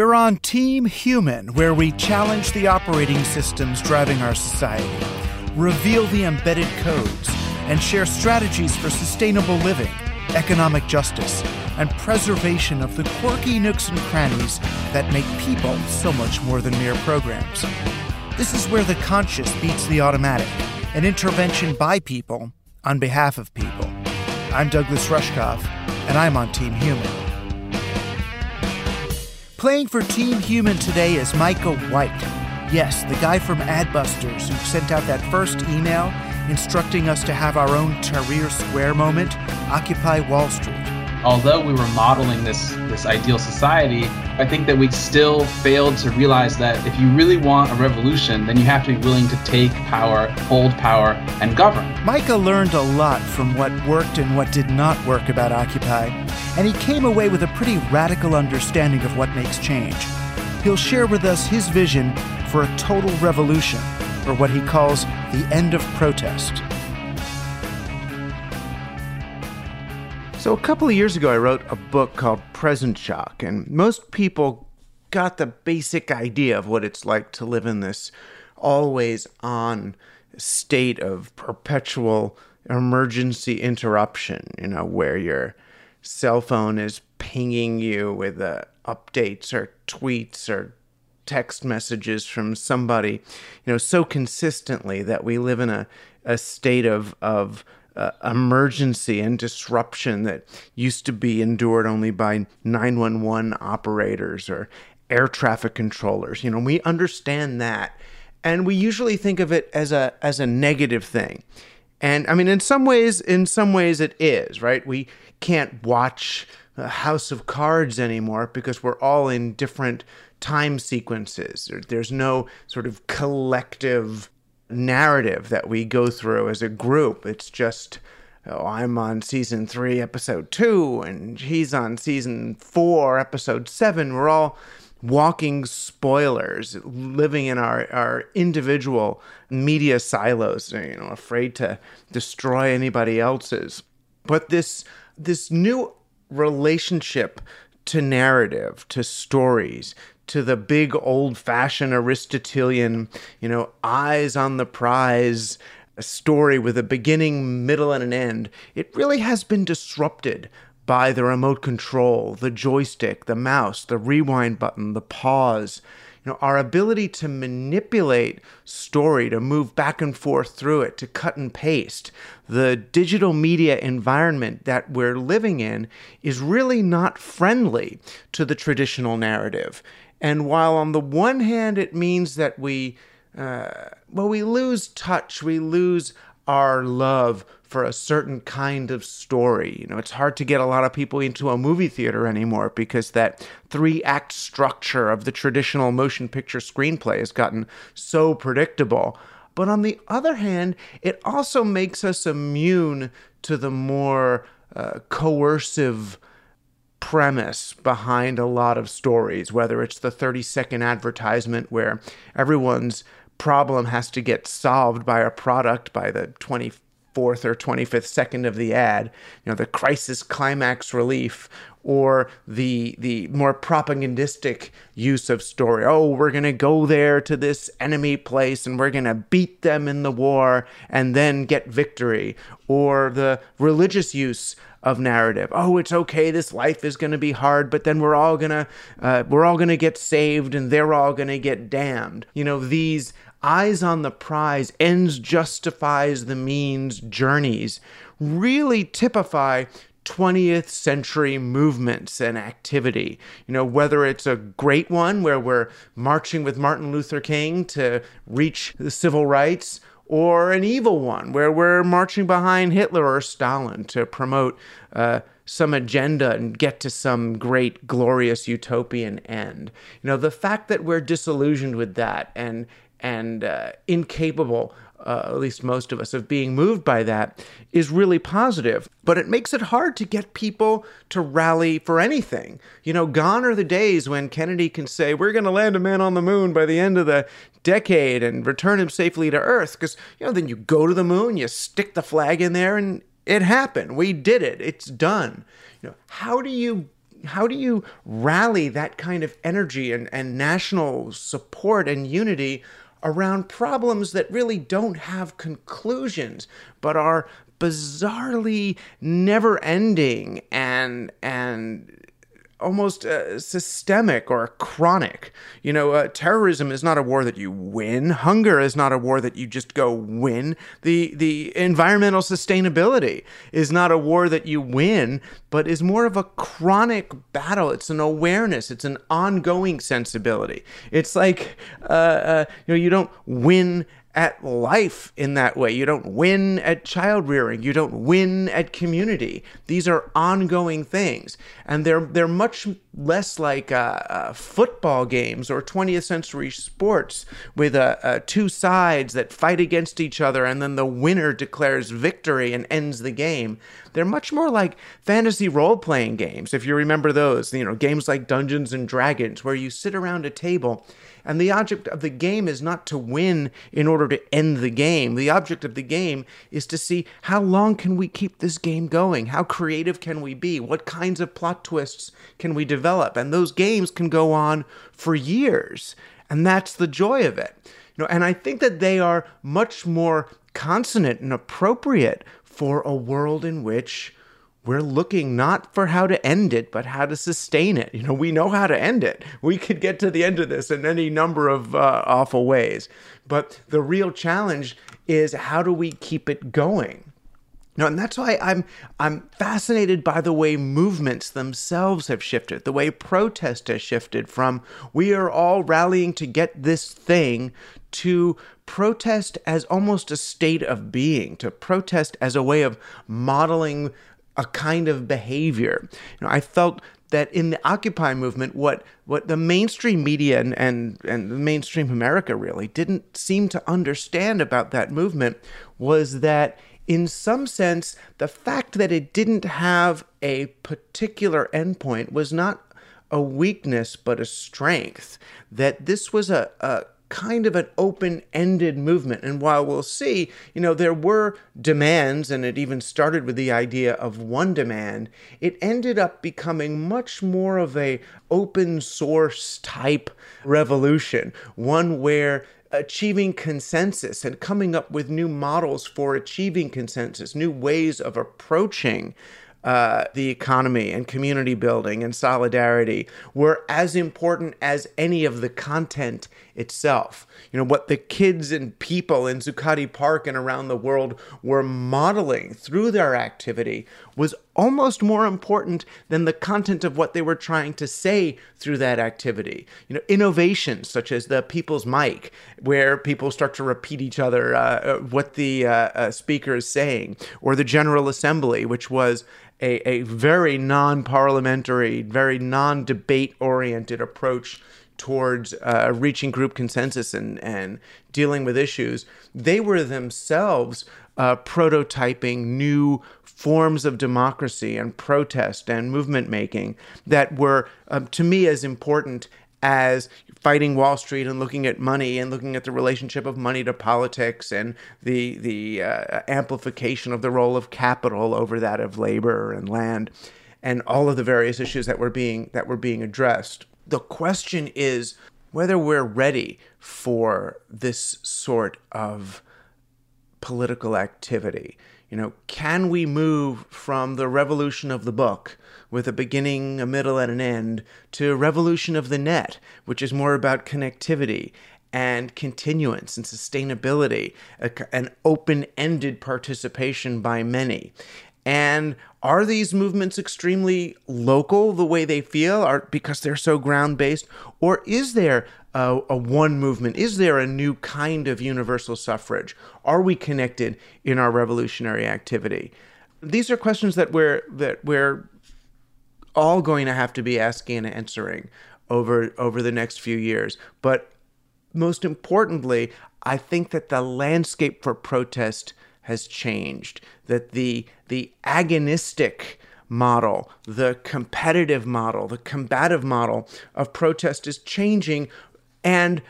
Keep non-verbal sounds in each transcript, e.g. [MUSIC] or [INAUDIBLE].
You're on Team Human, where we challenge the operating systems driving our society, reveal the embedded codes, and share strategies for sustainable living, economic justice, and preservation of the quirky nooks and crannies that make people so much more than mere programs. This is where the conscious beats the automatic, an intervention by people on behalf of people. I'm Douglas Rushkoff, and I'm on Team Human. Playing for Team Human today is Micah White. Yes, the guy from Adbusters who sent out that first email instructing us to have our own Tahrir Square moment, Occupy Wall Street. Although we were modeling this this ideal society, I think that we still failed to realize that if you really want a revolution, then you have to be willing to take power, hold power, and govern. Micah learned a lot from what worked and what did not work about Occupy, and he came away with a pretty radical understanding of what makes change. He'll share with us his vision for a total revolution, or what he calls the end of protest. So, a couple of years ago, I wrote a book called Present Shock, and most people got the basic idea of what it's like to live in this always on state of perpetual emergency interruption, you know, where your cell phone is pinging you with uh, updates or tweets or text messages from somebody, you know, so consistently that we live in a, a state of, of uh, emergency and disruption that used to be endured only by 911 operators or air traffic controllers. You know, we understand that. And we usually think of it as a as a negative thing. And I mean in some ways in some ways it is, right? We can't watch House of Cards anymore because we're all in different time sequences. There's no sort of collective narrative that we go through as a group. It's just, oh, I'm on season three, episode two, and he's on season four, episode seven. We're all walking spoilers, living in our, our individual media silos, you know, afraid to destroy anybody else's. But this this new relationship to narrative, to stories, to the big old fashioned Aristotelian, you know, eyes on the prize story with a beginning, middle, and an end, it really has been disrupted by the remote control, the joystick, the mouse, the rewind button, the pause. You know, our ability to manipulate story, to move back and forth through it, to cut and paste, the digital media environment that we're living in is really not friendly to the traditional narrative. And while on the one hand it means that we, uh, well, we lose touch, we lose our love for a certain kind of story. You know, it's hard to get a lot of people into a movie theater anymore because that three act structure of the traditional motion picture screenplay has gotten so predictable. But on the other hand, it also makes us immune to the more uh, coercive premise behind a lot of stories, whether it's the 30 second advertisement where everyone's problem has to get solved by a product by the 24th or 25th second of the ad, you know, the crisis climax relief or the the more propagandistic use of story. Oh, we're going to go there to this enemy place and we're going to beat them in the war and then get victory or the religious use of narrative. Oh, it's okay. This life is going to be hard, but then we're all gonna uh, we're all gonna get saved, and they're all gonna get damned. You know these eyes on the prize, ends justifies the means journeys really typify 20th century movements and activity. You know, whether it's a great one where we're marching with Martin Luther King to reach the civil rights, or an evil one where we're marching behind Hitler or Stalin to promote uh, some agenda and get to some great, glorious utopian end. You know, the fact that we're disillusioned with that and and uh, incapable, uh, at least most of us, of being moved by that is really positive. But it makes it hard to get people to rally for anything. You know, gone are the days when Kennedy can say, We're going to land a man on the moon by the end of the decade and return him safely to Earth. Because, you know, then you go to the moon, you stick the flag in there, and it happened. We did it. It's done. You know, how do you how do you rally that kind of energy and, and national support and unity around problems that really don't have conclusions but are bizarrely never ending and and almost uh, systemic or chronic. You know, uh, terrorism is not a war that you win. Hunger is not a war that you just go win. The the environmental sustainability is not a war that you win, but is more of a chronic battle. It's an awareness. It's an ongoing sensibility. It's like uh, uh you know, you don't win at life in that way. You don't win at child rearing. You don't win at community. These are ongoing things, and they're they're much less like uh, uh, football games or 20th century sports with uh, uh, two sides that fight against each other, and then the winner declares victory and ends the game. They're much more like fantasy role playing games, if you remember those. You know, games like Dungeons and Dragons, where you sit around a table and the object of the game is not to win in order to end the game. The object of the game is to see how long can we keep this game going? How creative can we be? What kinds of plot twists can we develop? And those games can go on for years. And that's the joy of it. You know, and I think that they are much more consonant and appropriate for a world in which we're looking not for how to end it, but how to sustain it. You know, we know how to end it. We could get to the end of this in any number of uh, awful ways. But the real challenge is how do we keep it going? Know, and that's why I'm I'm fascinated by the way movements themselves have shifted, the way protest has shifted from we are all rallying to get this thing to protest as almost a state of being, to protest as a way of modeling a kind of behavior. You know, I felt that in the Occupy movement, what what the mainstream media and, and, and the mainstream America really didn't seem to understand about that movement was that in some sense, the fact that it didn't have a particular endpoint was not a weakness but a strength. That this was a, a kind of an open ended movement. And while we'll see, you know, there were demands, and it even started with the idea of one demand, it ended up becoming much more of a open source type revolution, one where achieving consensus and coming up with new models for achieving consensus, new ways of approaching uh, the economy and community building and solidarity were as important as any of the content itself. You know, what the kids and people in Zuccotti Park and around the world were modeling through their activity was almost more important than the content of what they were trying to say through that activity. You know, innovations such as the People's Mic, where people start to repeat each other uh, uh what the uh, uh, speaker is saying, or the General Assembly, which was a, a very non parliamentary, very non debate oriented approach towards uh, reaching group consensus and, and dealing with issues, they were themselves uh, prototyping new forms of democracy and protest and movement making that were, um, to me, as important as fighting Wall Street and looking at money and looking at the relationship of money to politics and the the uh, amplification of the role of capital over that of labor and land and all of the various issues that were being that were being addressed. The question is whether we're ready for this sort of political activity. You know, can we move from the revolution of the book with a beginning, a middle, and an end to revolution of the net, which is more about connectivity and continuance and sustainability, an open ended participation by many. And are these movements extremely local the way they feel? Are because they're so ground based or is there a, a, one movement? Is there a new kind of universal suffrage? Are we connected in our revolutionary activity? These are questions that we're that we're all going to have to be asking and answering over over the next few years. But most importantly i think that the landscape for protest has changed, that the, the agonistic model, the competitive model, the combative model of protest is changing and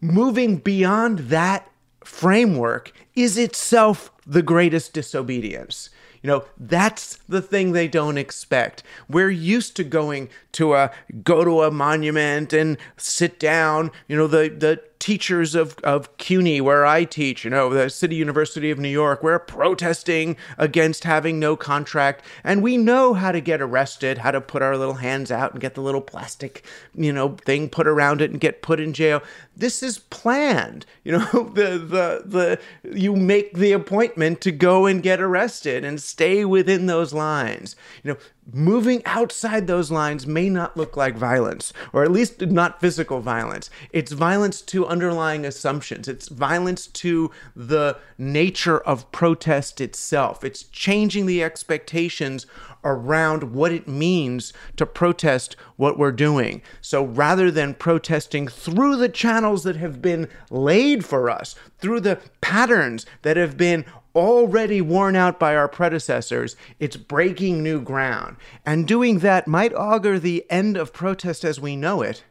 moving beyond that framework is itself the greatest disobedience. You know, that's the thing they don't expect. We're used to going to a go to a monument and sit down. You know, the the teachers of, of CUNY, where I teach, you know, the City University of New York, we're protesting against having no contract. And we know how to get arrested, how to put our little hands out and get the little plastic, you know, thing put around it and get put in jail. This is planned. [LAUGHS] You know, the, the, the, you make the appointment to go and get arrested and stay within those lines. You know, moving outside those lines may not look like violence, or at least not physical violence. It's violence to underlying assumptions, it's violence to the nature of protest itself. It's changing the expectations around what it means to protest what we're doing. So rather than protesting through the channels that have been laid for us, through the patterns that have been already worn out by our predecessors, it's breaking new ground. And doing that might augur the end of protest as we know it,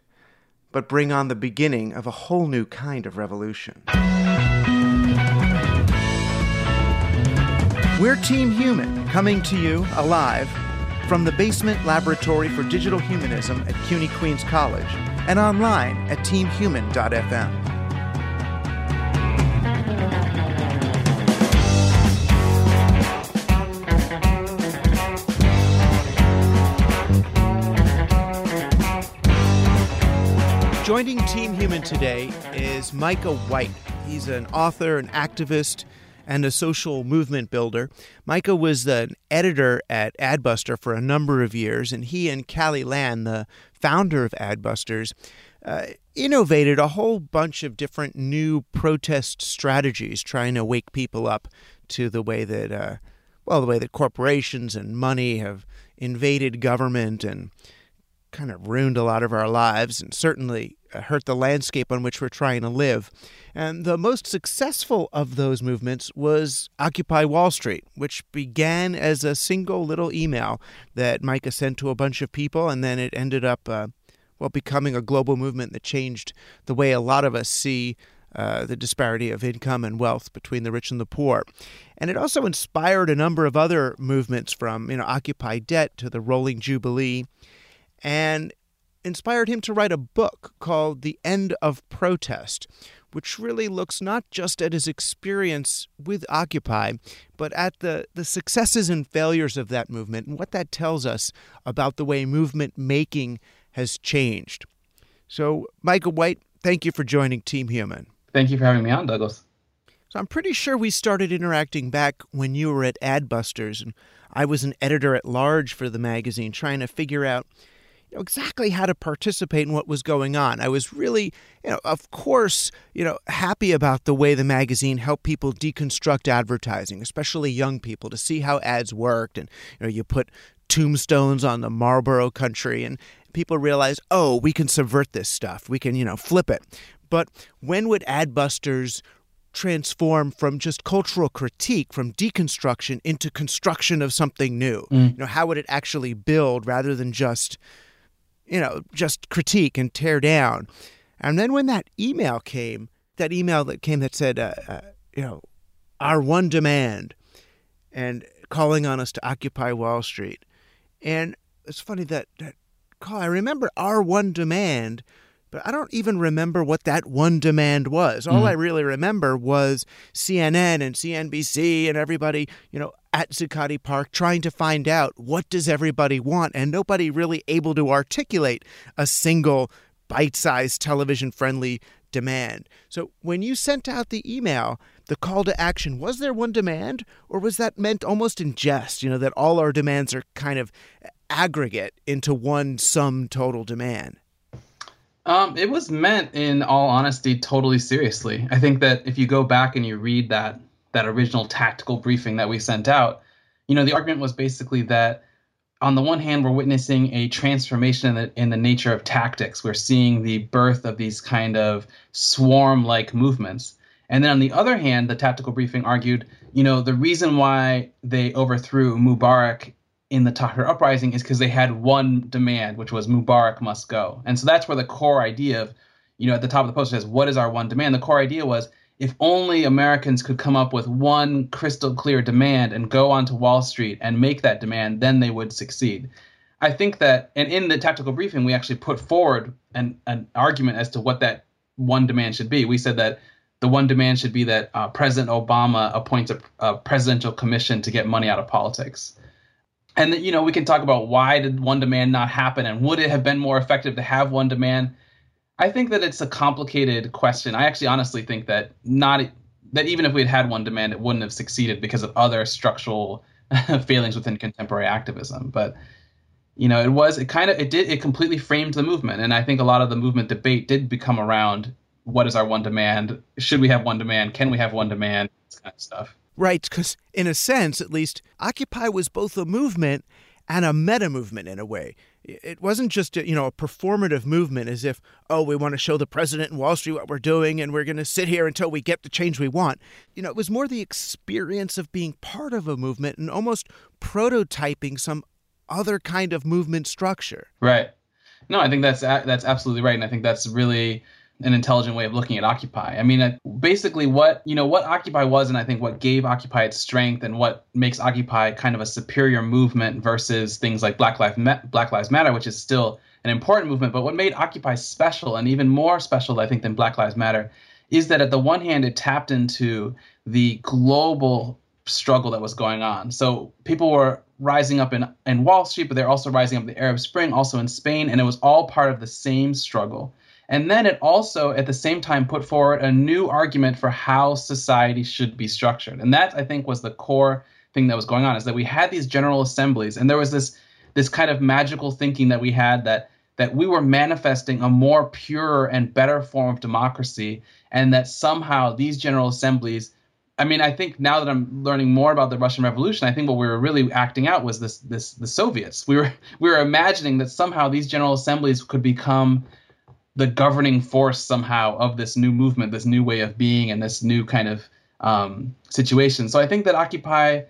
but bring on the beginning of a whole new kind of revolution. We're Team Human, coming to you alive from the Basement Laboratory for Digital Humanism at CUNY Queens College and online at teamhuman.fm. Joining Team Human today is Micah White. He's an author, an activist, and a social movement builder. Micah was an editor at Adbuster for a number of years, and he and Kalle Lasn, the founder of Adbusters, uh, innovated a whole bunch of different new protest strategies, trying to wake people up to the way that, uh, well, the way that corporations and money have invaded government and kind of ruined a lot of our lives and certainly uh, hurt the landscape on which we're trying to live. And the most successful of those movements was Occupy Wall Street, which began as a single little email that Micah sent to a bunch of people, and then it ended up, uh, well, becoming a global movement that changed the way a lot of us see uh, the disparity of income and wealth between the rich and the poor. And it also inspired a number of other movements from, you know, Occupy Debt to the Rolling Jubilee and inspired him to write a book called The End of Protest, which really looks not just at his experience with Occupy, but at the, the successes and failures of that movement and what that tells us about the way movement making has changed. So, Micah White, thank you for joining Team Human. Thank you for having me on, Douglas. So I'm pretty sure we started interacting back when you were at Adbusters, and I was an editor at large for the magazine, trying to figure out know, exactly how to participate in what was going on. I was really, you know, of course, you know, happy about the way the magazine helped people deconstruct advertising, especially young people, to see how ads worked. And you know, you put tombstones on the Marlboro country, and people realize, oh, we can subvert this stuff. We can, you know, flip it. But when would Adbusters transform from just cultural critique, from deconstruction into construction of something new? Mm. You know, how would it actually build rather than just, you know, just critique and tear down? And then when that email came, that email that came that said, uh, uh, you know, our one demand, and calling on us to occupy Wall Street, and it's funny that that call. I remember our one demand but I don't even remember what that one demand was. All mm. I really remember was CNN and CNBC and everybody, you know, at Zuccotti Park trying to find out what does everybody want and nobody really able to articulate a single bite-sized television-friendly demand. So when you sent out the email, the call to action, was there one demand or was that meant almost in jest, you know, that all our demands are kind of aggregate into one sum total demand? Um, it was meant, in all honesty, totally seriously. I think that if you go back and you read that that original tactical briefing that we sent out, you know, the argument was basically that on the one hand, we're witnessing a transformation in the, in the nature of tactics. We're seeing the birth of these kind of swarm-like movements. And then on the other hand, the tactical briefing argued, you know, the reason why they overthrew Mubarak in the Tahrir uprising is because they had one demand, which was Mubarak must go. And so that's where the core idea of, you know, at the top of the poster says, what is our one demand? The core idea was if only Americans could come up with one crystal clear demand and go onto Wall Street and make that demand, then they would succeed. I think that, and in the tactical briefing, we actually put forward an, an argument as to what that one demand should be. We said that the one demand should be that uh, President Obama appoints a, a presidential commission to get money out of politics and you know we can talk about why did one demand not happen and would it have been more effective to have one demand? I think that it's a complicated question. I actually honestly think that not that even if we had had one demand it wouldn't have succeeded because of other structural [LAUGHS] failings within contemporary activism. But you know it was it kind of it did it completely framed the movement. And i think a lot of the movement debate did become around what is our one demand? Should we have one demand? Can we have one demand? This kind of stuff Right, because in a sense, at least, Occupy was both a movement and a meta movement in a way. It wasn't just a, you know a performative movement as if oh we want to show the president and Wall Street what we're doing and we're going to sit here until we get the change we want. You know, it was more the experience of being part of a movement and almost prototyping some other kind of movement structure. Right. No, I think that's that's absolutely right, and I think that's really an intelligent way of looking at Occupy. I mean, uh, basically, what you know, what Occupy was, and I think what gave Occupy its strength, and what makes Occupy kind of a superior movement versus things like Black Lives Black Lives Matter, which is still an important movement. But what made Occupy special, and even more special, I think, than Black Lives Matter, is that at the one hand, it tapped into the global struggle that was going on. So people were rising up in in Wall Street, but they're also rising up the Arab Spring, also in Spain, and it was all part of the same struggle. And then it also, at the same time, put forward a new argument for how society should be structured. And that, I think, was the core thing that was going on is that we had these general assemblies, and there was this this kind of magical thinking that we had that that we were manifesting a more pure and better form of democracy, and that somehow these general assemblies I mean, I think now that I'm learning more about the Russian Revolution, I think what we were really acting out was this this the Soviets. We were [LAUGHS] we were imagining that somehow these general assemblies could become the governing force somehow of this new movement, this new way of being, and this new kind of um, situation. So I think that Occupy,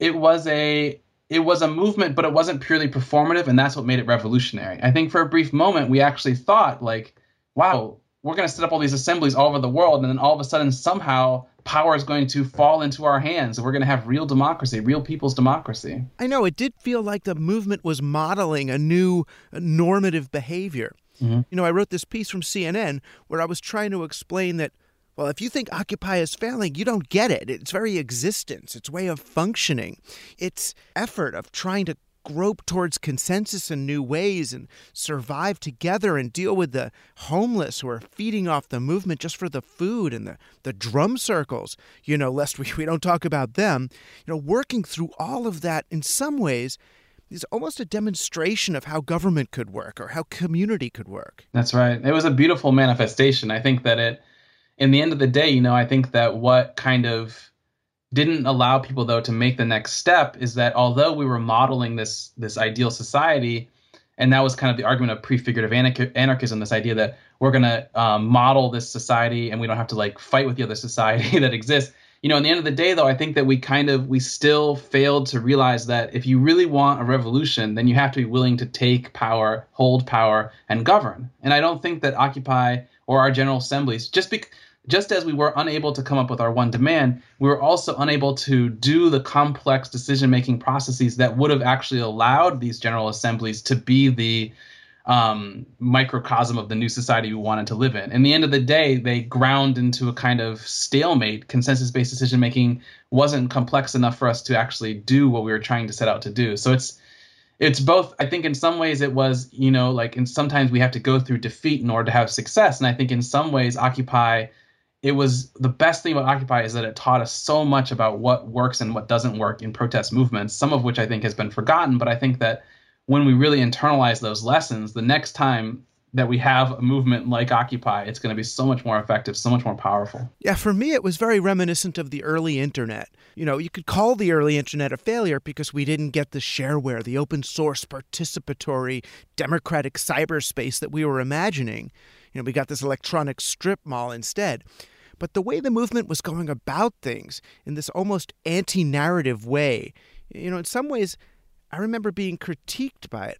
it was a it was a movement, but it wasn't purely performative, and that's what made it revolutionary. I think for a brief moment we actually thought like, wow, we're going to set up all these assemblies all over the world, and then all of a sudden somehow power is going to fall into our hands, and we're going to have real democracy, real people's democracy. I know it did feel like the movement was modeling a new normative behavior. Mm-hmm. You know, I wrote this piece from CNN where I was trying to explain that, well, if you think Occupy is failing, you don't get it. Its very existence, its way of functioning, its effort of trying to grope towards consensus in new ways and survive together and deal with the homeless who are feeding off the movement just for the food and the, the drum circles, you know, lest we, [LAUGHS] we don't talk about them, you know, working through all of that in some ways is almost a demonstration of how government could work or how community could work. That's right. It was a beautiful manifestation. I think that it, in the end of the day, you know, I think that what kind of didn't allow people though to make the next step is that although we were modeling this this ideal society and that was kind of the argument of prefigurative anarchism this idea that we're going to um, model this society and we don't have to like fight with the other society [LAUGHS] that exists you know in the end of the day though i think that we kind of we still failed to realize that if you really want a revolution then you have to be willing to take power hold power and govern. And i don't think that occupy or our general assemblies just because just as we were unable to come up with our one demand, we were also unable to do the complex decision making processes that would have actually allowed these general assemblies to be the um, microcosm of the new society we wanted to live in. In the end of the day, they ground into a kind of stalemate. Consensus based decision making wasn't complex enough for us to actually do what we were trying to set out to do. So it's it's both i think in some ways it was you know like and sometimes we have to go through defeat in order to have success and i think in some ways occupy it was the best thing about Occupy is that it taught us so much about what works and what doesn't work in protest movements, some of which I think has been forgotten. But I think that when we really internalize those lessons, the next time that we have a movement like Occupy, it's going to be so much more effective, so much more powerful. Yeah, for me, it was very reminiscent of the early internet. You know, you could call the early internet a failure because we didn't get the shareware, the open source, participatory, democratic cyberspace that we were imagining. You know, we got this electronic strip mall instead. But the way the movement was going about things in this almost anti narrative way, you know, in some ways, I remember being critiqued by it.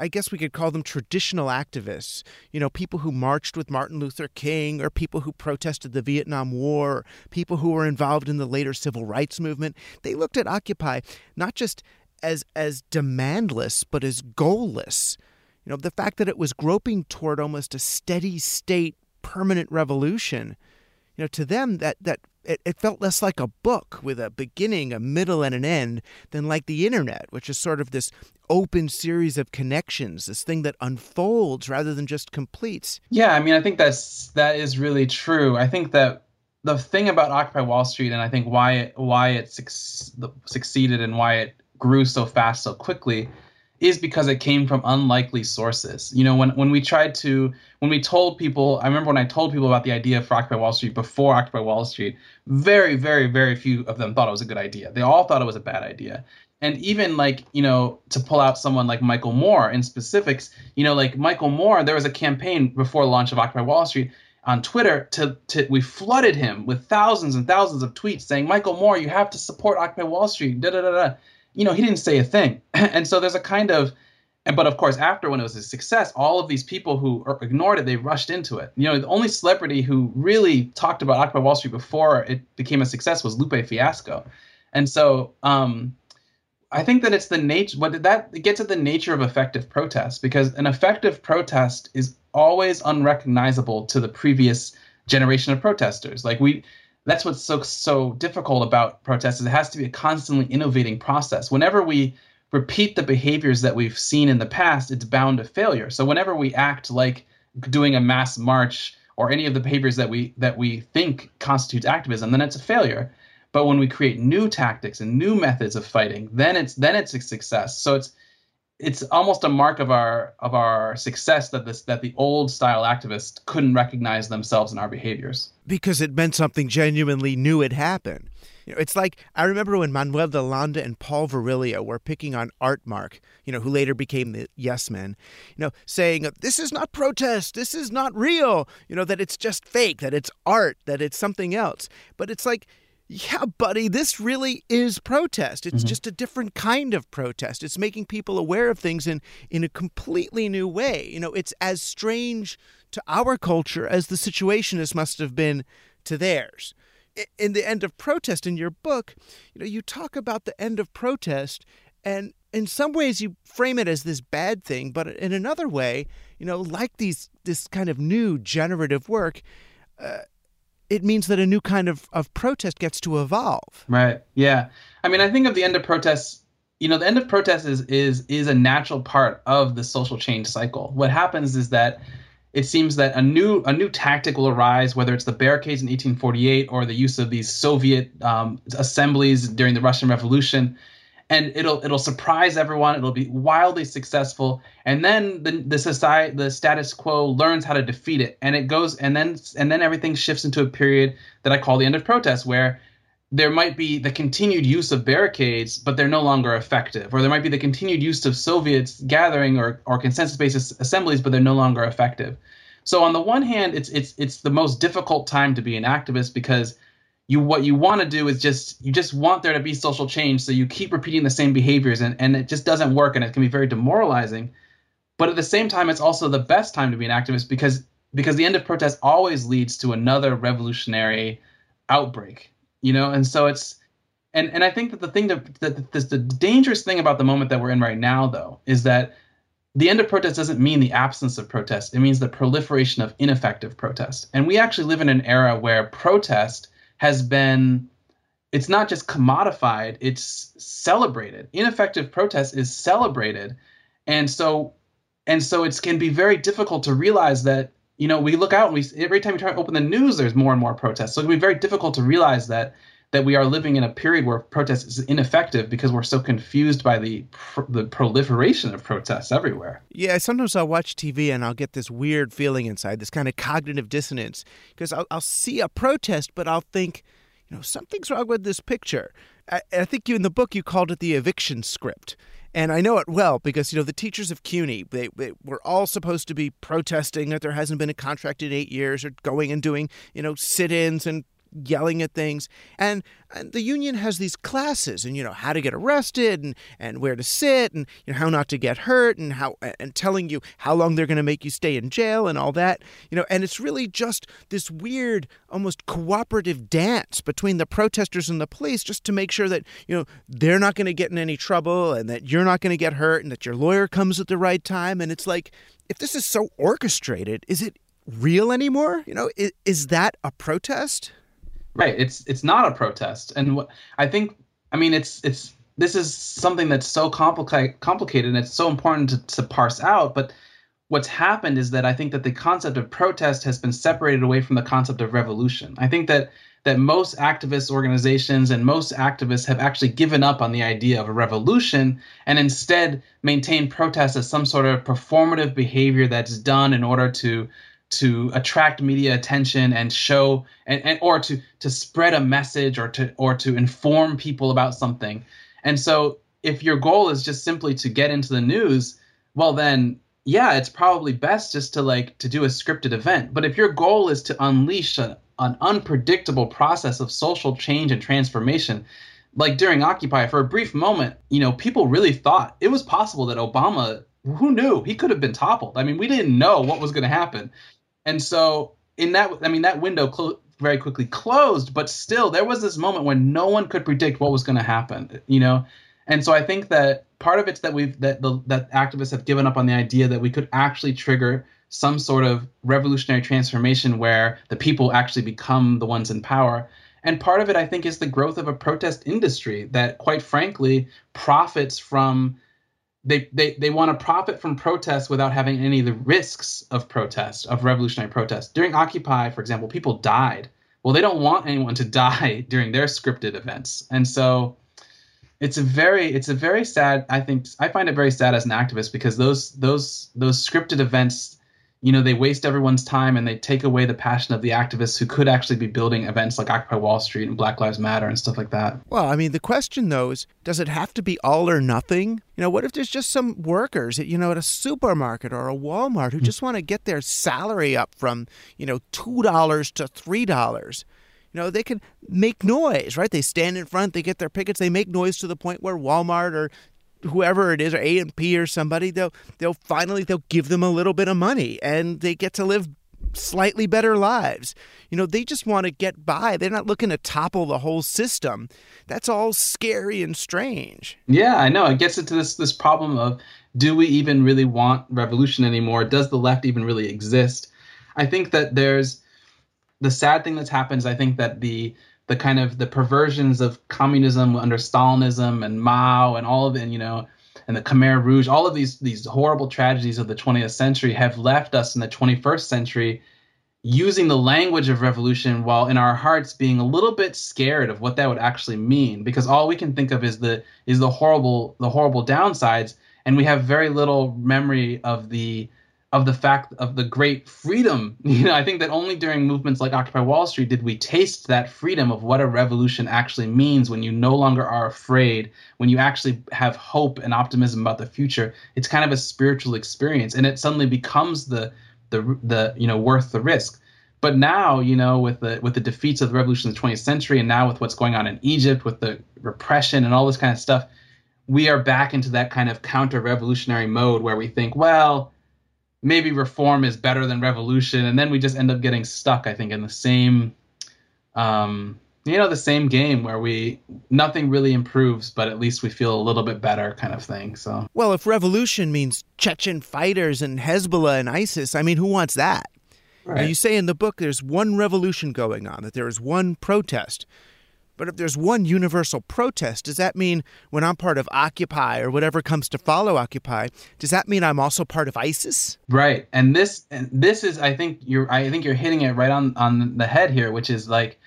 I guess we could call them traditional activists, you know, people who marched with Martin Luther King or people who protested the Vietnam War, people who were involved in the later civil rights movement. They looked at Occupy not just as as demandless, but as goalless. You know, the fact that it was groping toward almost a steady state permanent revolution, you know, to them that that it, it felt less like a book with a beginning, a middle, and an end than like the internet, which is sort of this open series of connections, this thing that unfolds rather than just completes. Yeah, I mean, I think that's that is really true. I think that the thing about Occupy Wall Street, and I think why it why it su- succeeded and why it grew so fast so quickly is because it came from unlikely sources. You know, when when we tried to when we told people, I remember when I told people about the idea for Occupy Wall Street before Occupy Wall Street, very, very, very few of them thought it was a good idea. They all thought it was a bad idea. And even like, you know, to pull out someone like Michael Moore in specifics, you know, like Michael Moore, there was a campaign before the launch of Occupy Wall Street on Twitter to, to we flooded him with thousands and thousands of tweets saying, Michael Moore, you have to support Occupy Wall Street, da da da da you know, he didn't say a thing. [LAUGHS] and so there's a kind of, and but of course, after when it was a success, all of these people who ignored it, they rushed into it. You know, the only celebrity who really talked about Occupy Wall Street before it became a success was Lupe Fiasco. And so, um, I think that it's the nature, but that gets at the nature of effective protest because an effective protest is always unrecognizable to the previous generation of protesters. Like we, that's what's so so difficult about protests is it has to be a constantly innovating process. Whenever we repeat the behaviors that we've seen in the past it's bound to failure. So whenever we act like doing a mass march or any of the behaviors that we that we think constitutes activism then it's a failure. But when we create new tactics and new methods of fighting then it's then it's a success. So it's it's almost a mark of our of our success that this that the old style activists couldn't recognize themselves in our behaviors because it meant something genuinely new had happened. You know, it's like I remember when Manuel de Landa and Paul Virilio were picking on RTMark, you know, who later became the Yes Men, you know, saying this is not protest, this is not real, you know, that it's just fake, that it's art, that it's something else. But it's like yeah, buddy, this really is protest. It's mm-hmm. just a different kind of protest. It's making people aware of things in, in a completely new way. You know, it's as strange to our culture as the Situationist must have been to theirs. In the end of protest in your book, you know, you talk about the end of protest and in some ways you frame it as this bad thing, but in another way, you know, like these this kind of new generative work, uh, it means that a new kind of, of protest gets to evolve. Right. Yeah. I mean, I think of the end of protests you know, the end of protests is is is a natural part of the social change cycle. What happens is that it seems that a new a new tactic will arise, whether it's the barricades in 1848 or the use of these Soviet um, assemblies during the Russian Revolution, and it'll it'll surprise everyone. It'll be wildly successful, and then the the society the status quo learns how to defeat it, and it goes and then and then everything shifts into a period that I call the end of protest, where there might be the continued use of barricades, but they're no longer effective. Or there might be the continued use of Soviets gathering or, or consensus-based assemblies, but they're no longer effective. So on the one hand, it's it's it's the most difficult time to be an activist because you what you want to do is just you just want there to be social change, so you keep repeating the same behaviors and, and it just doesn't work and it can be very demoralizing. But at the same time, it's also the best time to be an activist because because the end of protest always leads to another revolutionary outbreak you know? And so it's and and i think that the thing that, that this, the dangerous thing about the moment that we're in right now though is that the end of protest doesn't mean the absence of protest. It means the proliferation of ineffective protest. And we actually live in an era where protest has been it's not just commodified it's celebrated ineffective protest is celebrated and so and so it can be very difficult to realize that you know, we look out and we every time we try to open the news, there's more and more protests. So it can be very difficult to realize that that we are living in a period where protest is ineffective because we're so confused by the the proliferation of protests everywhere. Yeah, sometimes I'll watch TV and I'll get this weird feeling inside, this kind of cognitive dissonance, because I'll, I'll see a protest, but I'll think, you know, something's wrong with this picture. I, I think you in the book you called it the eviction script. And I know it well because, you know, the teachers of CUNY, they, they were all supposed to be protesting that there hasn't been a contract in eight years or going and doing, you know, sit ins and yelling at things. And, and, the union has these classes and you know how to get arrested and, and where to sit and you know how not to get hurt and how and telling you how long they're going to make you stay in jail and all that. You know, and it's really just this weird almost cooperative dance between the protesters and the police just to make sure that, you know, they're not going to get in any trouble and that you're not going to get hurt and that your lawyer comes at the right time and it's like if this is so orchestrated, is it real anymore? You know, is, is that a protest? Right. It's it's not a protest, and what I think. I mean, it's it's this is something that's so complicated, complicated, and it's so important to, to parse out. But what's happened is that I think that the concept of protest has been separated away from the concept of revolution. I think that that most activist organizations and most activists have actually given up on the idea of a revolution and instead maintain protest as some sort of performative behavior that's done in order to to attract media attention and show and, and or to to spread a message or to or to inform people about something. And so if your goal is just simply to get into the news, well then yeah, it's probably best just to like to do a scripted event. But if your goal is to unleash a, an unpredictable process of social change and transformation, like during Occupy, for a brief moment, you know, people really thought it was possible that Obama, who knew, he could have been toppled. I mean, we didn't know what was going to happen. And so in that, I mean, that window very quickly closed, but still there was this moment when no one could predict what was going to happen, you know? And so I think that part of it's that we've, that the, that activists have given up on the idea that we could actually trigger some sort of revolutionary transformation where the people actually become the ones in power. And part of it, I think, is the growth of a protest industry that, quite frankly, profits from they, they, they want to profit from protests without having any of the risks of protest, of revolutionary protest. During Occupy, for example, people died. Well, they don't want anyone to [LAUGHS] die during their scripted events. And so it's a very it's a very sad I think I find it very sad as an activist because those those those scripted events you know, they waste everyone's time and they take away the passion of the activists who could actually be building events like Occupy Wall Street and Black Lives Matter and stuff like that. Well, I mean, the question though is does it have to be all or nothing? You know, what if there's just some workers, at, you know, at a supermarket or a Walmart who hmm. just want to get their salary up from, you know, $2 to $3? You know, they can make noise, right? They stand in front, they get their pickets, they make noise to the point where Walmart or whoever it is or A and P or somebody they'll they'll finally they'll give them a little bit of money and they get to live slightly better lives. You know, they just want to get by. They're not looking to topple the whole system. That's all scary and strange. Yeah, I know. It gets into this this problem of do we even really want revolution anymore? Does the left even really exist? I think that there's the sad thing that's happened is I think that the the kind of the perversions of communism under Stalinism and Mao and all of it, you know, and the Khmer Rouge, all of these these horrible tragedies of the 20th century have left us in the 21st century using the language of revolution while in our hearts being a little bit scared of what that would actually mean because all we can think of is the is the horrible the horrible downsides and we have very little memory of the of the fact of the great freedom. [LAUGHS] You know, I think that only during movements like Occupy Wall Street did we taste that freedom of what a revolution actually means when you no longer are afraid, when you actually have hope and optimism about the future. It's kind of a spiritual experience and it suddenly becomes the the the you know worth the risk. But now, you know, with the with the defeats of the revolution of the 20th century and now with what's going on in Egypt with the repression and all this kind of stuff, we are back into that kind of counter-revolutionary mode where we think, well, maybe reform is better than revolution, and then we just end up getting stuck. I think in the same, um, you know, the same game where we nothing really improves, but at least we feel a little bit better, kind of thing. So, well, if revolution means Chechen fighters and Hezbollah and ISIS, I mean, who wants that? Right. You say in the book there's one revolution going on, that there is one protest. But if there's one universal protest, does that mean when I'm part of Occupy or whatever comes to follow Occupy, does that mean I'm also part of ISIS? Right. And this and this is I think you're I think you're hitting it right on on the head here, which is like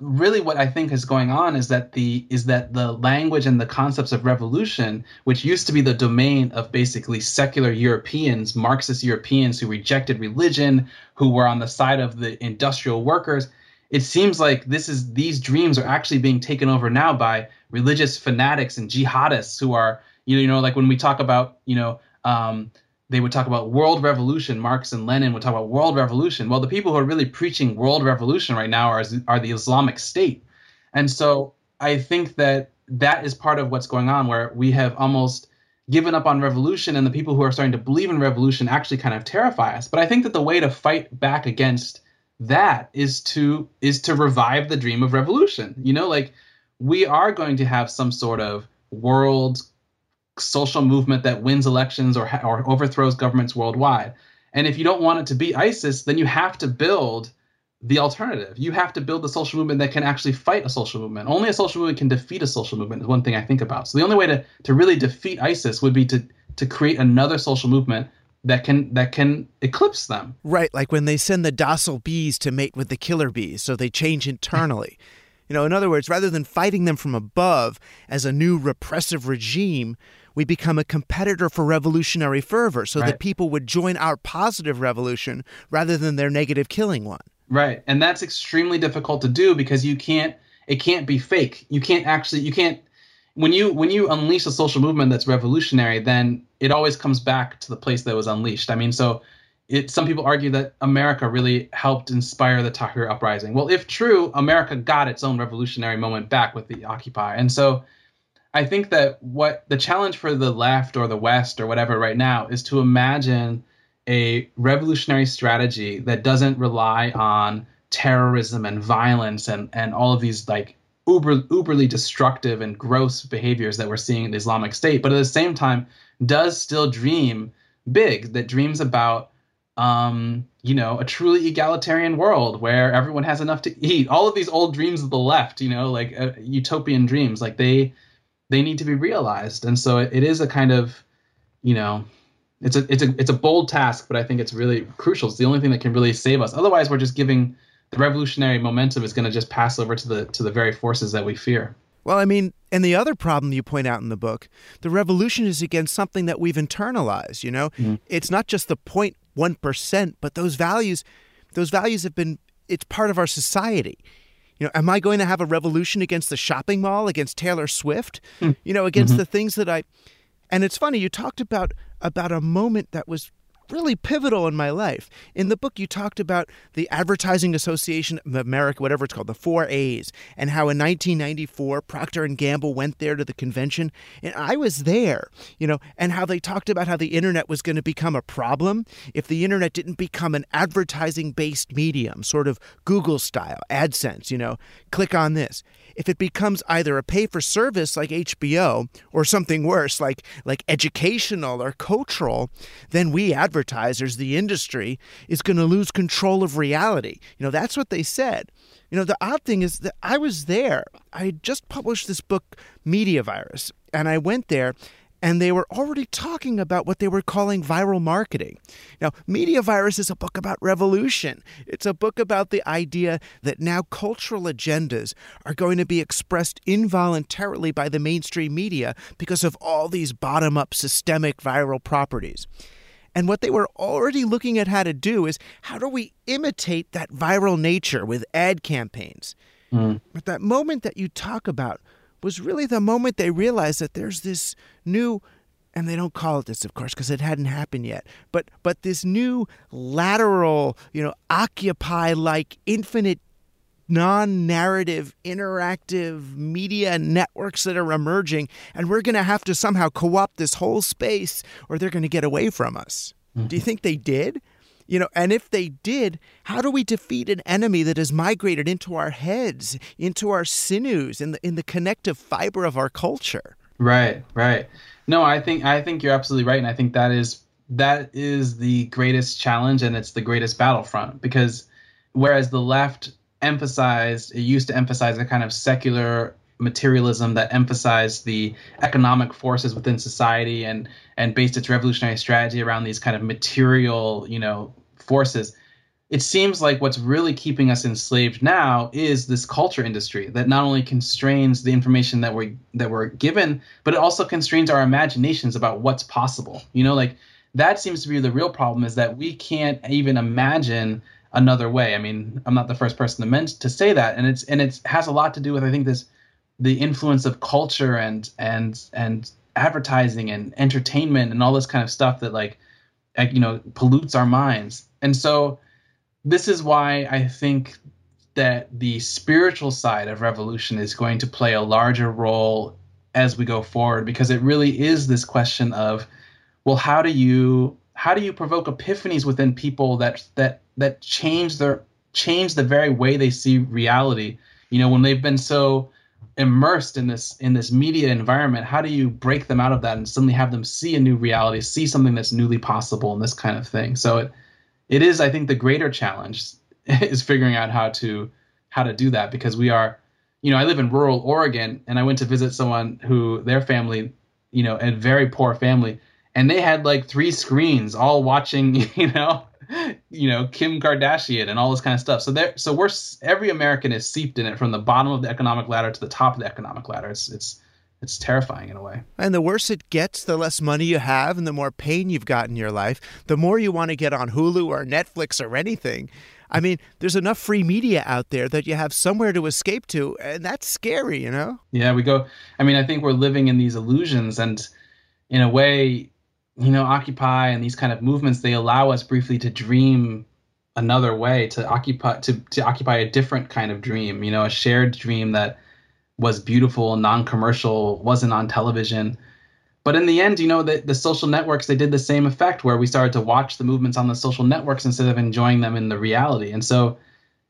really what I think is going on is that the is that the language and the concepts of revolution, which used to be the domain of basically secular Europeans, Marxist Europeans who rejected religion, who were on the side of the industrial workers, it seems like this is these dreams are actually being taken over now by religious fanatics and jihadists who are you know you know like when we talk about you know um, they would talk about world revolution marx and lenin would talk about world revolution. Well the people who are really preaching world revolution right now are are the islamic state. And so i think that that is part of what's going on where we have almost given up on revolution and the people who are starting to believe in revolution actually kind of terrify us. But i think that the way to fight back against that is to is to revive the dream of revolution. You know like we are going to have some sort of world social movement that wins elections or or overthrows governments worldwide. And if you don't want it to be isis then you have to build the alternative. You have to build the social movement that can actually fight a social movement. Only a social movement can defeat a social movement is one thing i think about. So the only way to to really defeat isis would be to to create another social movement that can that can eclipse them. Right, like when they send the docile bees to mate with the killer bees, so they change internally. [LAUGHS] you know, in other words, rather than fighting them from above as a new repressive regime, we become a competitor for revolutionary fervor so right. that people would join our positive revolution rather than their negative killing one. Right. And that's extremely difficult to do because you can't it can't be fake. You can't actually you can't when you when you unleash a social movement that's revolutionary, then it always comes back to the place that was unleashed. I mean, so it, some people argue that America really helped inspire the Tahrir uprising. Well, if true, America got its own revolutionary moment back with the Occupy. And so I think that what the challenge for the left or the West or whatever right now is to imagine a revolutionary strategy that doesn't rely on terrorism and violence and, and all of these like uber uberly destructive and gross behaviors that we're seeing in the Islamic State, but at the same time does still dream big, that dreams about um, you know, a truly egalitarian world where everyone has enough to eat. All of these old dreams of the left, you know, like uh, utopian dreams, like they they need to be realized. And so it, it is a kind of, you know, it's a it's a it's a bold task, but I think it's really crucial. It's the only thing that can really save us. Otherwise, we're just giving the revolutionary momentum is going to just pass over to the to the very forces that we fear. Well, I mean, and the other problem you point out in the book, the revolution is against something that we've internalized, you know? Mm-hmm. It's not just the 0.1%, but those values those values have been it's part of our society. You know, am I going to have a revolution against the shopping mall, against Taylor Swift? Mm-hmm. You know, against mm-hmm. the things that I and it's funny you talked about about a moment that was really pivotal in my life. In the book, you talked about the Advertising Association of America, whatever it's called, the four A's, and how in 1994 Procter and Gamble went there to the convention, and I was there, you know, and how they talked about how the internet was going to become a problem if the internet didn't become an advertising-based medium, sort of Google style, AdSense, you know, click on this if it becomes either a pay for service like HBO or something worse like like educational or cultural, then we advertise advertisers, the industry, is going to lose control of reality. You know, that's what they said. You know, the odd thing is that I was there. I just published this book, Media Virus, and I went there and they were already talking about what they were calling viral marketing. Now, Media Virus is a book about revolution. It's a book about the idea that now cultural agendas are going to be expressed involuntarily by the mainstream media because of all these bottom up systemic viral properties. And what they were already looking at how to do is how do we imitate that viral nature with ad campaigns? Mm. But that moment that you talk about was really the moment they realized that there's this new and they don't call it this of course because it hadn't happened yet but but this new lateral you know occupy like infinite non-narrative interactive media networks that are emerging and we're going to have to somehow co-opt this whole space or they're going to get away from us mm-hmm. do you think they did you know, and if they did, how do we defeat an enemy that has migrated into our heads, into our sinews, in the in the connective fiber of our culture? Right, right. No, I think I think you're absolutely right, and I think that is that is the greatest challenge, and it's the greatest battlefront because whereas the left emphasized, it used to emphasize a kind of secular materialism that emphasized the economic forces within society and and based its revolutionary strategy around these kind of material, you know, forces. It seems like what's really keeping us enslaved now is this culture industry that not only constrains the information that we're that we're given, but it also constrains our imaginations about what's possible. You know, like that seems to be the real problem is that we can't even imagine another way. I mean, I'm not the first person to to say that, and it's and it has a lot to do with I think this the influence of culture and and and advertising and entertainment and all this kind of stuff that like you know pollutes our minds and so this is why i think that the spiritual side of revolution is going to play a larger role as we go forward because it really is this question of well how do you how do you provoke epiphanies within people that that that change their change the very way they see reality. You know when they've been so immersed in this in this media environment how do you break them out of that and suddenly have them see a new reality see something that's newly possible and this kind of thing? So it it is i think the greater challenge [LAUGHS] is figuring out how to how to do that because we are you know i live in rural oregon and i went to visit someone who their family you know a very poor family and they had like three screens all watching [LAUGHS] you know you know Kim Kardashian and all this kind of stuff. So there, so we're every American is seeped in it from the bottom of the economic ladder to the top of the economic ladder. It's it's it's terrifying in a way. And the worse it gets, the less money you have and the more pain you've got in your life, the more you want to get on Hulu or Netflix or anything. I mean, there's enough free media out there that you have somewhere to escape to, and that's scary, you know? Yeah, we go. I mean, I think we're living in these illusions, and in a way, you know, Occupy and these kind of movements, they allow us briefly to dream another way, to occupy to, to occupy a different kind of dream, you know, a shared dream that was beautiful, non-commercial, wasn't on television. But in the end, you know, the, the social networks, they did the same effect where we started to watch the movements on the social networks instead of enjoying them in the reality. And so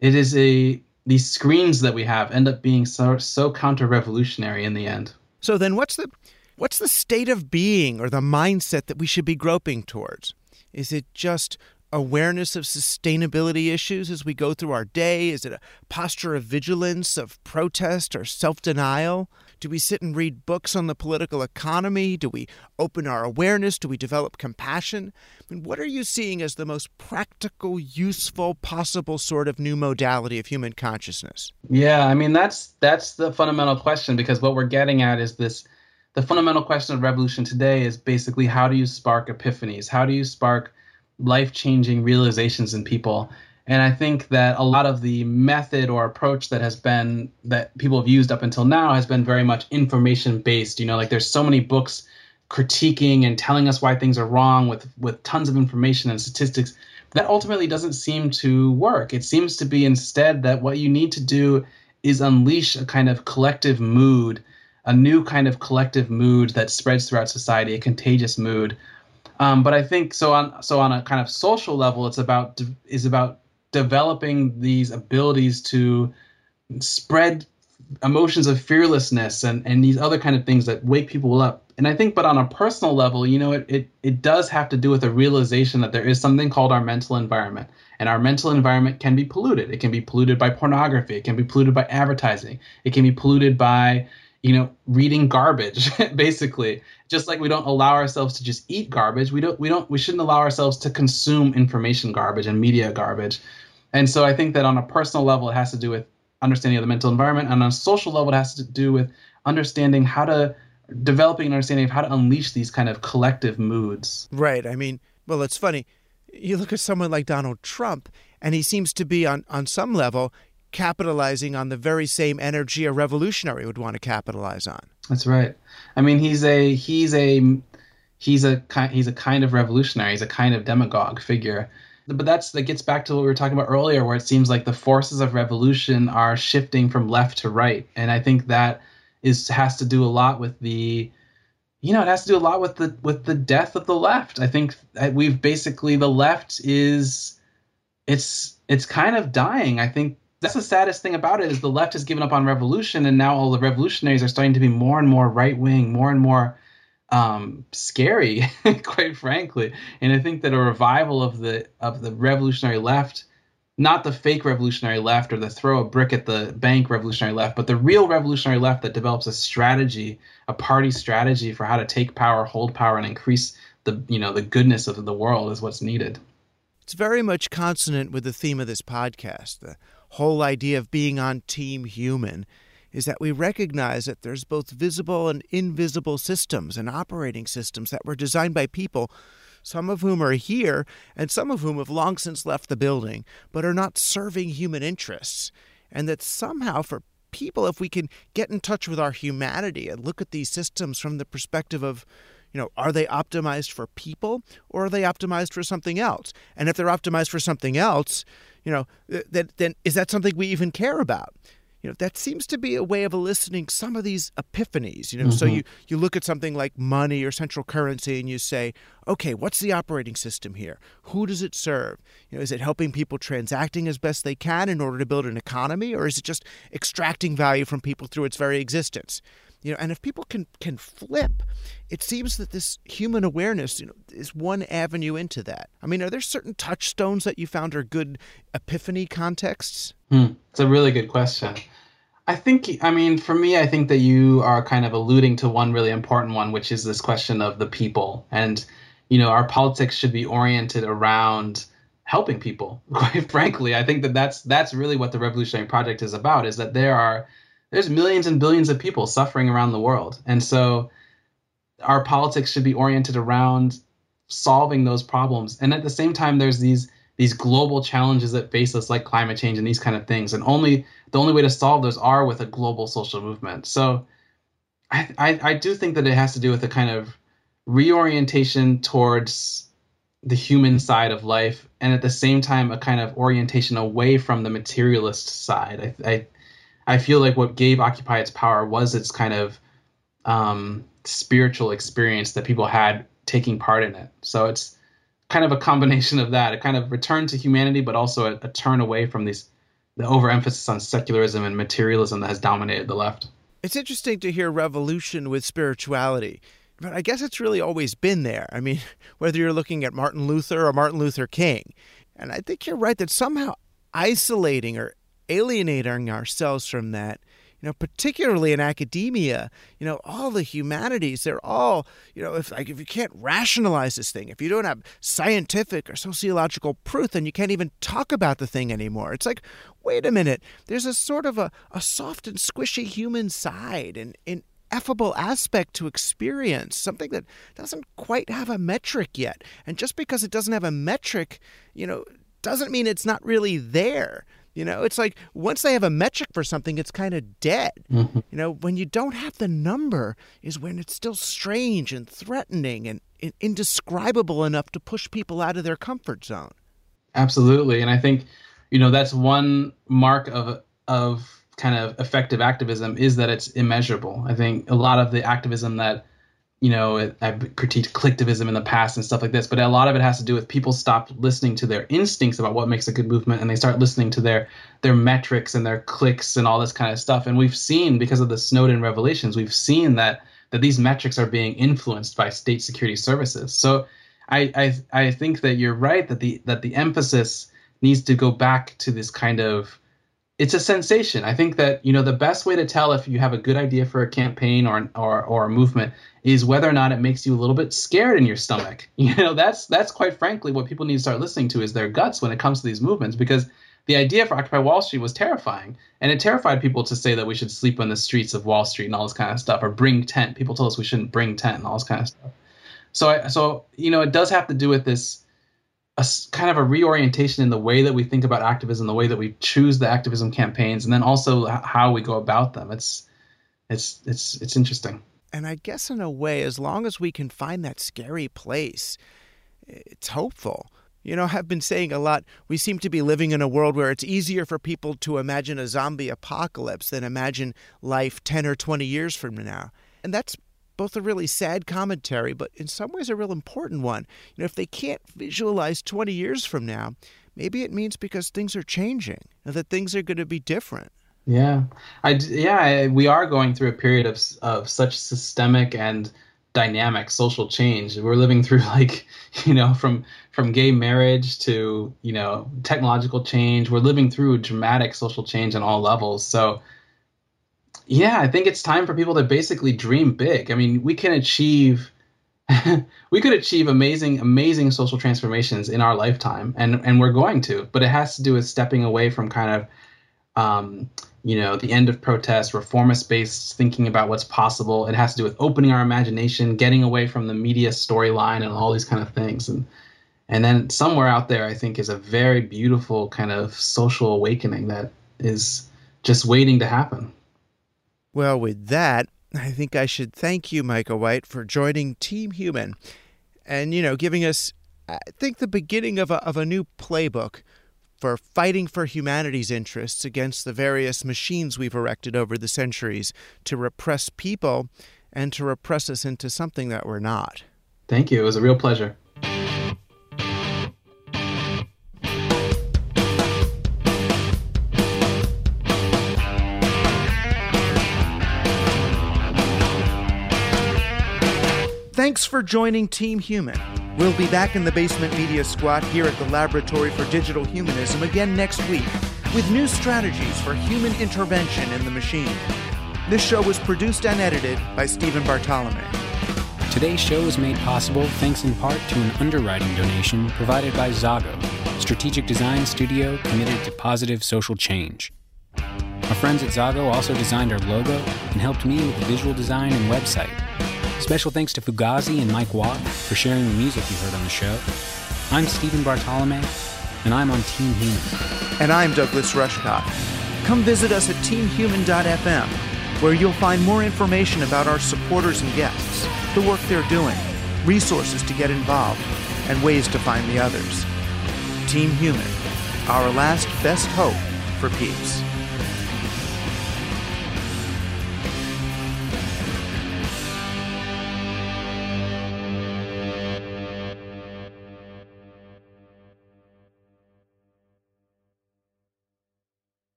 it is a these screens that we have end up being so so counter-revolutionary in the end. So then what's the What's the state of being or the mindset that we should be groping towards? Is it just awareness of sustainability issues as we go through our day? Is it a posture of vigilance, of protest, or self denial? Do we sit and read books on the political economy? Do we open our awareness? Do we develop compassion? I mean, what are you seeing as the most practical, useful, possible sort of new modality of human consciousness? Yeah, I mean that's that's the fundamental question because what we're getting at is this the fundamental question of revolution today is basically how do you spark epiphanies? How do you spark life changing realizations in people? And I think that a lot of the method or approach that has been that people have used up until now has been very much information based. You know, like there's so many books critiquing and telling us why things are wrong with with tons of information and statistics that ultimately doesn't seem to work. It seems to be instead that what you need to do is unleash a kind of collective mood a new kind of collective mood that spreads throughout society, a contagious mood. Um, but I think so on so on a kind of social level, it's about is about developing these abilities to spread emotions of fearlessness and and these other kind of things that wake people up And I think, but on a personal level, you know, it, it, it does have to do with a realization that there is something called our mental environment. And our mental environment can be polluted. It can be polluted by pornography. It can be polluted by advertising. It can be polluted by, you know, reading garbage, [LAUGHS] basically. Just like we don't allow ourselves to just eat garbage, we don't we don't we shouldn't allow ourselves to consume information garbage and media garbage. And so I think that on a personal level, it has to do with understanding of the mental environment. And on a social level, it has to do with understanding how to developing an understanding of how to unleash these kind of collective moods. Right. I mean, well, it's funny. You look at someone like Donald Trump, and he seems to be on on some level capitalizing on the very same energy a revolutionary would want to capitalize on. That's right. I mean, he's a he's a he's a he's a kind of revolutionary. He's a kind of demagogue figure but that's that gets back to what we were talking about earlier where it seems like the forces of revolution are shifting from left to right and i think that is has to do a lot with the you know it has to do a lot with the with the death of the left i think we've basically the left is it's it's kind of dying i think that's the saddest thing about it is the left has given up on revolution and now all the revolutionaries are starting to be more and more right wing more and more um, scary, [LAUGHS] quite frankly. And I think that a revival of the of the revolutionary left, not the fake revolutionary left or the throw a brick at the bank revolutionary left, but the real revolutionary left that develops a strategy, a party strategy for how to take power, hold power, and increase the you know the goodness of the world is what's needed. It's very much consonant with the theme of this podcast, the whole idea of being on team human is that we recognize that there's both visible and invisible systems and operating systems that were designed by people, some of whom are here and some of whom have long since left the building, but are not serving human interests. And that somehow, for people, if we can get in touch with our humanity and look at these systems from the perspective of, you know, are they optimized for people or are they optimized for something else? And if they're optimized for something else, you know, then, then is that something we even care about? you know that seems to be a way of eliciting some of these epiphanies you know mm-hmm. so you you look at something like money or central currency and you say okay what's the operating system here who does it serve you know is it helping people transacting as best they can in order to build an economy or is it just extracting value from people through its very existence you know and if people can can flip it seems that this human awareness you know is one avenue into that i mean are there certain touchstones that you found are good epiphany contexts hmm. it's a really good question I think, I mean, for me, I think that you are kind of alluding to one really important one, which is this question of the people. And, you know, our politics should be oriented around helping people. [LAUGHS] Quite frankly, I think that that's that's really what the Revolutionary Project is about. Is that there are there's millions and billions of people suffering around the world, and so our politics should be oriented around solving those problems. And at the same time, there's these these global challenges that face us like climate change and these kind of things. And only the only way to solve those are with a global social movement. So I, I, I do think that it has to do with a kind of reorientation towards the human side of life and at the same time a kind of orientation away from the materialist side. I i, I feel like what gave occupy its power was its kind of um, spiritual experience that people had taking part in it so it's kind of a combination of that, a kind of return to humanity, but also a, a turn away from these the overemphasis on secularism and materialism that has dominated the left. It's interesting to hear revolution with spirituality. But I guess it's really always been there. I mean, [LAUGHS] whether you're looking at Martin Luther or Martin Luther King. And I think you're right that somehow isolating or alienating ourselves from that you know, particularly in academia, you know, all the humanities, they're all, you know, if like if you can't rationalize this thing, if you don't have scientific or sociological proof, then you can't even talk about the thing anymore. It's like, wait a minute, there's a sort of a, a soft and squishy human side and an effable aspect to experience, something that doesn't quite have a metric yet. And just because it doesn't have a metric, you know, doesn't mean it's not really there. You know, it's like once they have a metric for something, it's kind of dead. Mm-hmm. You know, when you don't have the number is when it's still strange and threatening and indescribable enough to push people out of their comfort zone. Absolutely, and I think you know that's one mark of of kind of effective activism is that it's immeasurable. I think a lot of the activism that you know, I've critiqued clicktivism in the past and stuff like this, but a lot of it has to do with people stop listening to their instincts about what makes a good movement and they start listening to their their metrics and their clicks and all this kind of stuff. And we've seen because of the Snowden revelations, we've seen that that these metrics are being influenced by state security services. So I, I I think that you're right that the that the emphasis needs to go back to this kind of it's a sensation. I think that you know the best way to tell if you have a good idea for a campaign or or or a movement is whether or not it makes you a little bit scared in your stomach. [LAUGHS] You know, that's that's quite frankly what people need to start listening to is their guts when it comes to these movements because the idea for Occupy Wall Street was terrifying, and it terrified people to say that we should sleep on the streets of Wall Street and all this kind of stuff, or bring tent. People told us we shouldn't bring tent and all this kind of stuff. So, I, so you know, it does have to do with this a kind of a reorientation in the way that we think about activism, the way that we choose the activism campaigns, and then also how we go about them. It's it's it's it's interesting. And I guess in a way, as long as we can find that scary place, it's hopeful. You know, I've been saying a lot, we seem to be living in a world where it's easier for people to imagine a zombie apocalypse than imagine life 10 or 20 years from now. And that's both a really sad commentary, but in some ways a real important one. You know, if they can't visualize 20 years from now, maybe it means because things are changing, that things are going to be different. Yeah, I yeah we are going through a period of of such systemic and dynamic social change. We're living through [LAUGHS] like, you know, from from gay marriage to, you know, technological change. We're living through dramatic social change on all levels. So yeah, I think it's time for people to basically dream big. I mean, we can achieve [LAUGHS] we could achieve amazing amazing social transformations in our lifetime and and we're going to, but it has to do with stepping away from kind of um, you know, the end of protest, reformist based thinking about what's possible. It has to do with opening our imagination, getting away from the media storyline and all these kind of things. And and then somewhere out there I think is a very beautiful kind of social awakening that is just waiting to happen. Well, with that, I think I should thank you, Micah White, for joining Team Human and, you know, giving us, I think, the beginning of a, of a new playbook for fighting for humanity's interests against the various machines we've erected over the centuries to repress people and to repress us into something that we're not. Thank you. It was a real pleasure. Thanks for joining Team Human. We'll be back in the Basement Media Squad here at the Laboratory for Digital Humanism again next week with new strategies for human intervention in the machine. This show was produced and edited by Stephen Bartolome. Today's show was made possible thanks in part to an underwriting donation provided by Zago, strategic design studio committed to positive social change. Our friends at Zago also designed our logo and helped me with the visual design and website. Special thanks to Fugazi and Mike Watt for sharing the music you heard on the show. I'm Stephen Bartolome, and I'm on Team Human. And I'm Douglas Rushkoff. Come visit us at teamhuman.fm, where you'll find more information about our supporters and guests, the work they're doing, resources to get involved, and ways to find the others. Team Human, our last best hope for peace.